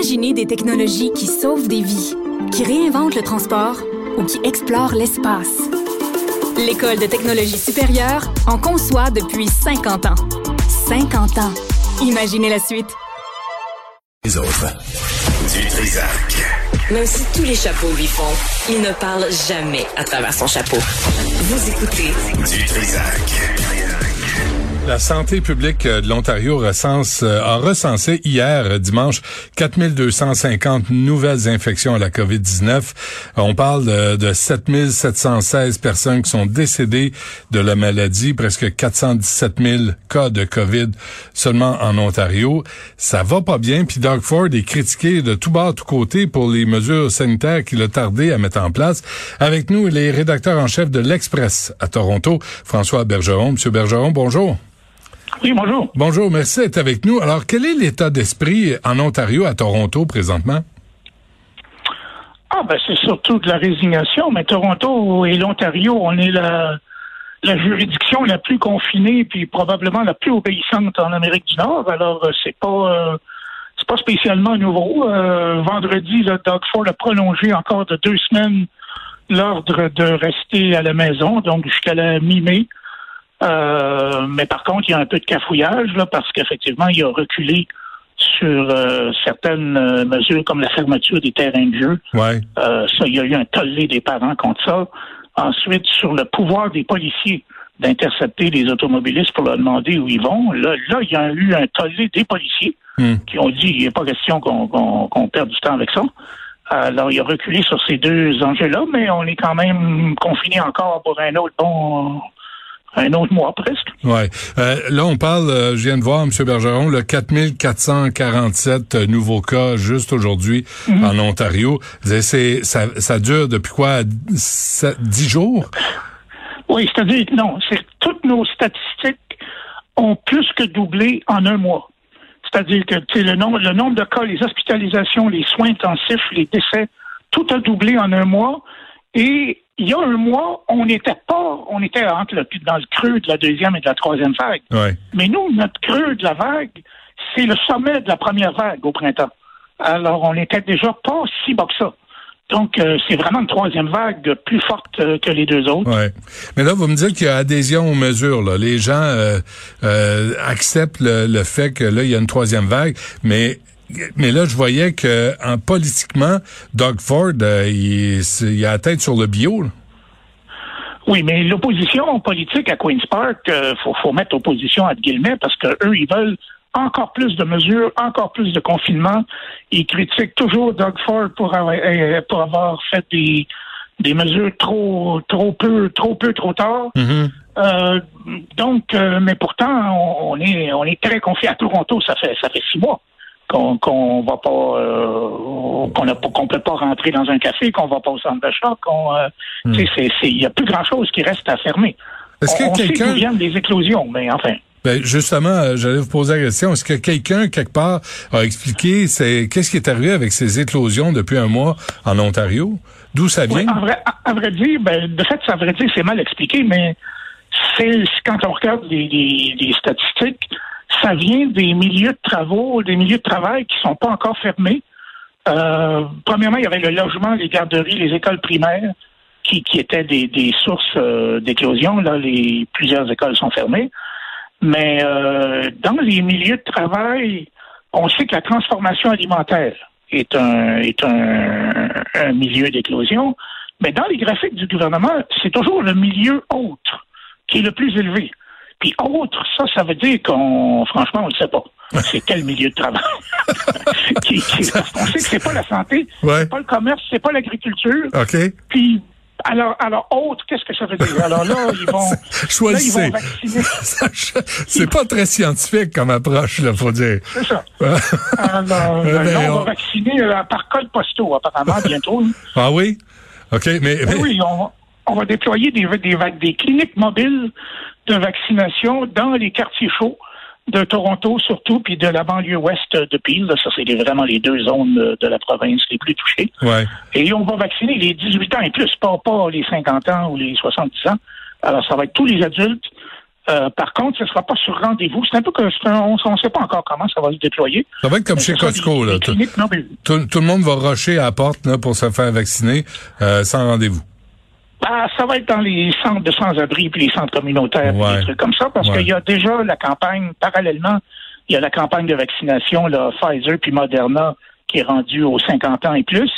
Imaginez des technologies qui sauvent des vies, qui réinventent le transport ou qui explorent l'espace. L'École de technologie supérieure en conçoit depuis 50 ans. 50 ans. Imaginez la suite. Les autres. Du Trisac. Même si tous les chapeaux lui font, il ne parle jamais à travers son chapeau. Vous écoutez Du Trisac. La santé publique de l'Ontario recense, euh, a recensé hier, euh, dimanche, 4250 nouvelles infections à la COVID-19. On parle de, de 7716 personnes qui sont décédées de la maladie, presque 417 000 cas de COVID seulement en Ontario. Ça va pas bien, puis Doug Ford est critiqué de tout bas, tout côté pour les mesures sanitaires qu'il a tardé à mettre en place. Avec nous, les rédacteurs en chef de l'Express à Toronto, François Bergeron. Monsieur Bergeron, bonjour. Oui, bonjour. Bonjour, merci d'être avec nous. Alors, quel est l'état d'esprit en Ontario, à Toronto, présentement? Ah, ben, c'est surtout de la résignation, mais Toronto et l'Ontario, on est la, la juridiction la plus confinée, puis probablement la plus obéissante en Amérique du Nord. Alors, euh, c'est pas, euh, c'est pas spécialement nouveau. Euh, vendredi, le Doug Ford a prolongé encore de deux semaines l'ordre de rester à la maison, donc jusqu'à la mi-mai. Euh, mais par contre, il y a un peu de cafouillage là, parce qu'effectivement, il a reculé sur euh, certaines euh, mesures comme la fermeture des terrains de jeu. Ouais. Euh, ça, il y a eu un tollé des parents contre ça. Ensuite, sur le pouvoir des policiers d'intercepter les automobilistes pour leur demander où ils vont, là, là il y a eu un tollé des policiers Hmm. qui ont dit il n'est pas question qu'on perde du temps avec ça. Alors, il a reculé sur ces deux enjeux-là, mais on est quand même confiné encore pour un autre bon un autre mois presque. Ouais. Euh, là, on parle, euh, je viens de voir, M. Bergeron, le 4447 euh, nouveaux cas juste aujourd'hui Mhm. en Ontario. C'est, ça, ça dure depuis quoi? 10 jours? Oui, c'est-à-dire que non, c'est toutes nos statistiques ont plus que doublé en un mois. C'est-à-dire que le nombre, le nombre de cas, les hospitalisations, les soins intensifs, les décès, tout a doublé en un mois. Et il y a un mois, on n'était pas, on était entre le, dans le creux de la deuxième et de la troisième vague. Ouais. Mais nous, notre creux de la vague, c'est le sommet de la première vague au printemps. Alors, on n'était déjà pas si bas que ça. Donc, euh, c'est vraiment une troisième vague plus forte euh, que les deux autres. Ouais. Mais là, vous me dites qu'il y a adhésion aux mesures. Là. Les gens euh, euh, acceptent le, le fait que là, il y a une troisième vague, mais mais là, je voyais que en politiquement, Doug Ford, euh, il, a la tête sur le bio. là. Oui, mais l'opposition politique à Queen's Park, euh, faut, faut mettre opposition entre guillemets parce que eux, ils veulent encore plus de mesures, encore plus de confinement. Ils critiquent toujours Doug Ford pour avoir, euh, pour avoir fait des, des mesures trop, trop peu, trop peu, trop tard. Euh, donc, mais pourtant, on, on est, on est très confiant à Toronto. Ça fait, ça fait six mois qu'on va pas, euh, qu'on ne qu'on peut pas rentrer dans un café, qu'on va pas au centre qu'on, euh, c'est- c'est- il y a plus grand chose qui reste à fermer. Est-ce que quelqu'un- d'où viennent les éclosions, mais enfin. Ben justement, euh, j'allais vous poser la question. Est-ce que quelqu'un, quelque part, a expliqué c'est qu'est-ce qui est arrivé avec ces éclosions depuis un mois en Ontario? D'où ça vient? Oui, en vrai, à, vrai dire, ben, de fait, ça vrai dire, c'est mal expliqué, mais c'est quand on regarde les, les- les statistiques, ça vient des milieux de travaux, des milieux de travail qui sont pas encore fermés. Euh, premièrement, il y avait le logement, les garderies, les écoles primaires qui, qui étaient des, des sources euh, d'éclosion. Là, les plusieurs écoles sont fermées. Mais euh, dans les milieux de travail, on sait que la transformation alimentaire est un, est un, un milieu d'éclosion. Mais dans les graphiques du gouvernement, c'est toujours le milieu autre qui est le plus élevé. Puis autre, ça, ça veut dire qu'on, franchement, on ne sait pas. C'est quel milieu de travail? qui, qui, parce qu'on sait que c'est pas la santé, Ouais. c'est pas le commerce, c'est pas l'agriculture. OK. Puis, alors, alors, autre, qu'est-ce que ça veut dire? Alors là, ils vont, là, ils Choisissez. vont vacciner. c'est pas très scientifique comme approche, là, faut dire. C'est ça. Alors, là, on on- va vacciner euh, par code postaux, apparemment, bientôt. Ah oui? OK, mais, Ben mais- oui, on, va- on va déployer des, des, des cliniques mobiles de vaccination dans les quartiers chauds de Toronto surtout, puis de la banlieue ouest de Peel. Là, ça, c'est vraiment les deux zones de, de la province les plus touchées. ouais. Et on va vacciner les 18 ans et plus, pas, pas les 50 ans ou les 70 ans. Alors, ça va être tous les adultes Euh, par contre, ce ne sera pas sur rendez-vous. C'est un peu que on ne sait pas encore comment ça va se déployer. Ça va être comme chez Costco. là. tout, le monde va rusher à la porte là, pour se faire vacciner euh, sans rendez-vous. Ah, ça va être dans les centres de sans-abri puis les centres communautaires, des trucs comme ça, parce qu'il y a déjà la campagne, parallèlement, il y a la campagne de vaccination, là, Pfizer puis Moderna, qui est rendue aux 50 ans et plus.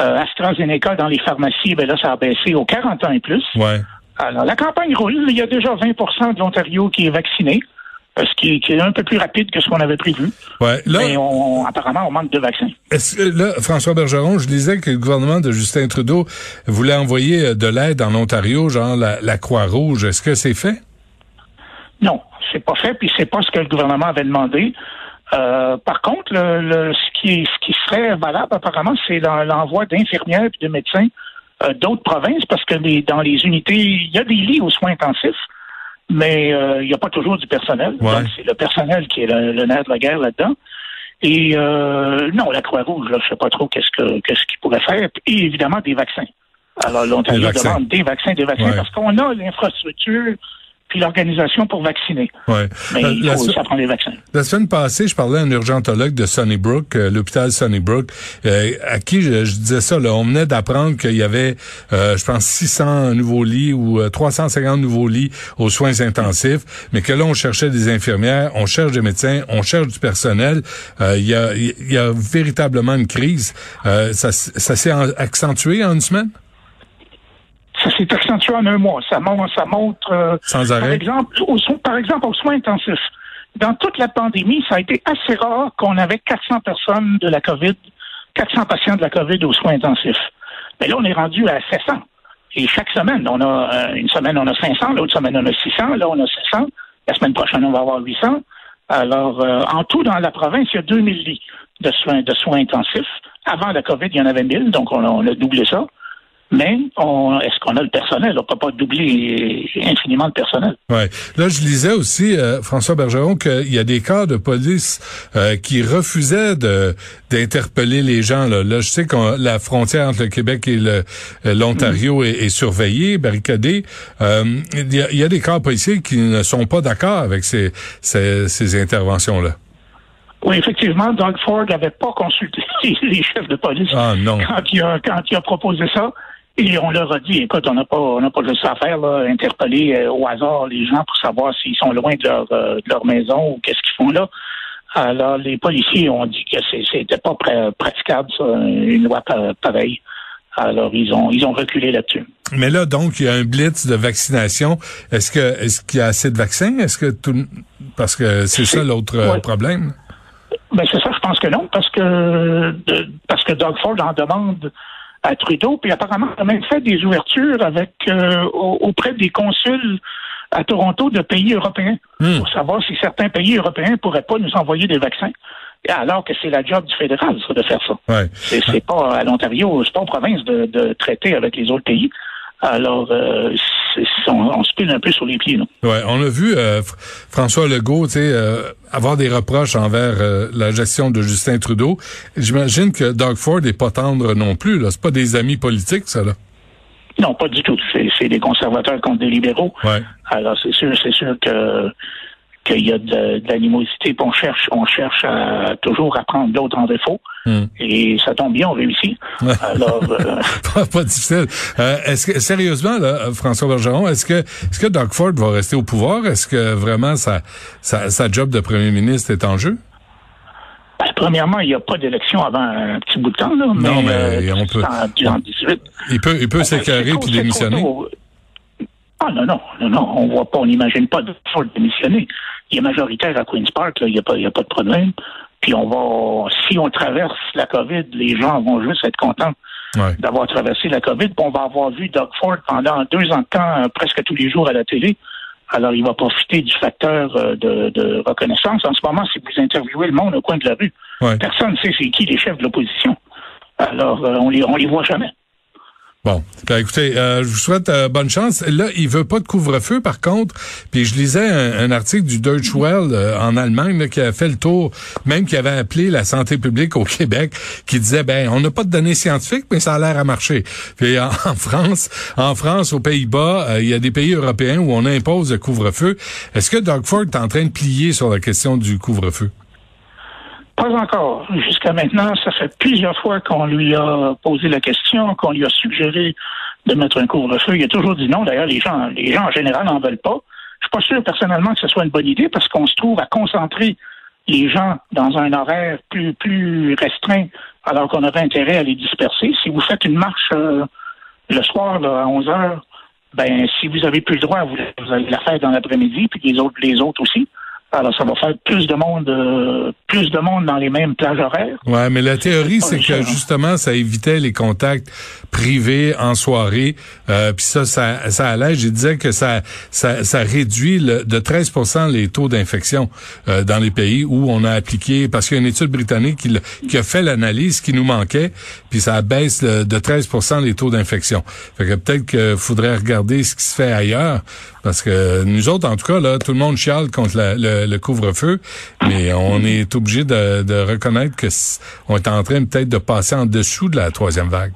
Euh, AstraZeneca dans les pharmacies, ben là, ça a baissé aux 40 ans et plus. Ouais. Alors, la campagne roule. Il y a déjà 20% de l'Ontario qui est vacciné. Euh, ce qui, est un peu plus rapide que ce qu'on avait prévu. Ouais, là, Mais on, apparemment, on manque de vaccins. Est-ce que là, François Bergeron, je disais que le gouvernement de Justin Trudeau voulait envoyer euh, de l'aide en Ontario, genre la, Croix-Rouge. Est-ce que c'est fait? Non, c'est pas fait, puis c'est pas ce que le gouvernement avait demandé. Euh, par contre, le, ce, qui, ce qui serait valable apparemment, c'est l'envoi d'infirmières et de médecins d'autres provinces, parce que les, dans les unités, il y a des lits aux soins intensifs, mais euh, il n'y a pas toujours du personnel. c'est le personnel qui est le, nerf de la guerre là-dedans. Et euh, non, la Croix-Rouge, je ne sais pas trop qu'est-ce que qu'est-ce qu'il pourrait faire. Et évidemment, des vaccins. Alors, l'Ontario demande des vaccins, des vaccins, parce qu'on a l'infrastructure puis l'organisation pour vacciner. Ouais. Mais il faut, ça prend des vaccins. La semaine passée, je parlais à un urgentologue de Sunnybrook, euh, l'hôpital Sunnybrook, euh, à qui je, disais ça. Là, on venait d'apprendre qu'il y avait, euh, je pense, 600 nouveaux lits ou 350 nouveaux lits aux soins intensifs, mais que là, on cherchait des infirmières, on cherche des médecins, on cherche du personnel. Il y, a, il y a véritablement une crise. ça ça s'est accentué en une semaine? Ça s'est accentué en un mois. Ça montre, ça montre euh, Sans arrêt. par exemple, au, par exemple, aux soins intensifs. Dans toute la pandémie, ça a été assez rare qu'on avait 400 personnes de la COVID, 400 patients de la COVID aux soins intensifs. Mais là, on est rendu à 700. Et chaque semaine, on a euh, une semaine, on a 500, l'autre semaine, on a 600, là, on a 700. La semaine prochaine, on va avoir 800. Alors, euh, en tout, dans la province, il y a 2000 lits de soins, de soins intensifs. Avant la COVID, il y en avait 1000, donc on on a doublé ça mais est-ce qu'on a le personnel? On peut pas doubler infiniment le personnel. Ouais. Là, je lisais aussi, euh, François Bergeron, qu'il y a des cas de police euh, qui refusaient d'interpeller les gens. Là. là, je sais que la frontière entre le Québec et euh, l'Ontario mm. est, surveillée, barricadée. Il y, y, a des cas policiers qui ne sont pas d'accord avec ces, ces, ces interventions-là. Oui, effectivement, Doug Ford n'avait pas consulté les chefs de police ah, non. quand il a quand il a proposé ça. Et on leur a dit, écoute, on n'a pas, on n'a pas juste à faire, là, interpeller euh, au hasard les gens pour savoir s'ils sont loin de leur, euh, de leur maison ou qu'est-ce qu'ils font là. Alors, les policiers ont dit que c'était pas praticable, ça, une loi pareille. Alors, ils ont, ils ont reculé là-dessus. Mais là, donc, il y a un blitz de vaccination. Est-ce que, est-ce qu'il y a assez de vaccins? Est-ce que tout, parce que c'est ça l'autre euh, problème? Ben, c'est ça, je pense que non, parce que, parce que Doug Ford en demande à Trudeau, puis apparemment, il a même fait des ouvertures avec euh, auprès des consuls à Toronto de pays européens hmm. pour savoir si certains pays européens pourraient pas nous envoyer des vaccins. Alors que c'est la job du fédéral, ça, de faire ça. Ouais. C'est pas à l'Ontario, c'est pas aux provinces de, de traiter avec les autres pays. Alors, euh, on, se pile un peu sur les pieds. Ouais, on a vu euh, François Legault, tu sais, euh, avoir des reproches envers la gestion de Justin Trudeau. J'imagine que Doug Ford n'est pas tendre non plus. Là, c'est pas des amis politiques, ça là. Non, pas du tout. C'est des conservateurs contre des libéraux. Ouais. Alors, c'est sûr, c'est sûr que qu'il y a de, l'animosité, on cherche, on cherche à toujours à prendre l'autre en défaut. Hmm. Et ça tombe bien, on réussit. Alors, euh, pas, difficile. Euh, est-ce que sérieusement, là, François Bergeron, est-ce que est-ce que Doug Ford va rester au pouvoir? Est-ce que vraiment sa, sa, job de premier ministre est en jeu? Ben, premièrement, il n'y a pas d'élection avant un petit bout de temps, là. Mais, non, mais euh, on peut. En, 18. Il peut, il peut s'éclairer puis démissionner. Ah non, non, non, non, on voit pas, on n'imagine pas de Ford démissionner. Il est majoritaire à Queen's Park, il n'y a, pas, a pas de problème. Puis on va, si on traverse la COVID, les gens vont juste être contents d'avoir traversé la COVID. Puis on va avoir vu Doug Ford pendant deux ans de temps, euh, presque tous les jours à la télé. Alors, il va profiter du facteur euh, de, reconnaissance. En ce moment, si vous interviewez le monde au coin de la rue, personne ne sait c'est qui les chefs de l'opposition. Alors, euh, on les, on les voit jamais. Bon, ben, écoutez, euh, je vous souhaite euh, bonne chance. Là, il veut pas de couvre-feu, par contre. Puis je lisais un, article du Deutsche Welle euh, en Allemagne qui a fait le tour, même qui avait appelé la santé publique au Québec, qui disait ben on n'a pas de données scientifiques, mais ça a l'air à marcher. Puis en, France, en France, aux Pays-Bas, il y a des pays européens où on impose le couvre-feu. Est-ce que Doug Ford est en train de plier sur la question du couvre-feu? Pas encore. Jusqu'à maintenant, ça fait plusieurs fois qu'on lui a posé la question, qu'on lui a suggéré de mettre un couvre-feu. Il a toujours dit non. D'ailleurs, les gens, les gens en général n'en veulent pas. Je suis pas sûr personnellement que ce soit une bonne idée parce qu'on se trouve à concentrer les gens dans un horaire plus, plus restreint alors qu'on aurait intérêt à les disperser. Si vous faites une marche euh, le soir à 11 heures, ben si vous avez plus le droit, vous, vous allez la faire dans l'après-midi, puis les autres, les autres aussi. Alors, ça va faire plus de monde, euh, plus de monde dans les mêmes plages horaires. Ouais, mais la théorie, c'est que justement, ça évitait les contacts privés en soirée. Euh, Puis ça, ça, ça allège. Je disais que ça, ça, ça réduit le, de 13% les taux d'infection euh, dans les pays où on a appliqué, parce qu'il y a une étude britannique qui, qui a fait l'analyse qui nous manquait, puis ça baisse de 13% les taux d'infection. Fait que peut-être qu'il faudrait regarder ce qui se fait ailleurs, parce que nous autres, en tout cas, là, tout le monde chiale contre la, le le, couvre-feu, mais on est obligé de, reconnaître que on est en train peut-être de passer en dessous de la troisième vague.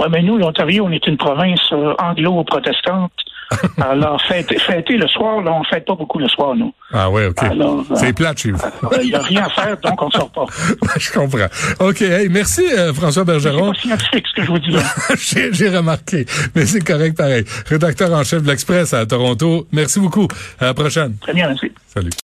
Oui, mais nous, l'Ontario, on est une province euh, anglo-protestante. Alors, fêter, le soir, là, on fête pas beaucoup le soir, nous. Ah oui, OK. C'est plate chez vous. Il n'y a rien à faire, donc on sort pas. je comprends. OK. merci, euh, François Bergeron. C'est scientifique, ce que je vous dis là. J'ai remarqué, mais c'est correct pareil. Rédacteur en chef de l'Express à Toronto. Merci beaucoup. À la prochaine. Très bien, merci. Salut.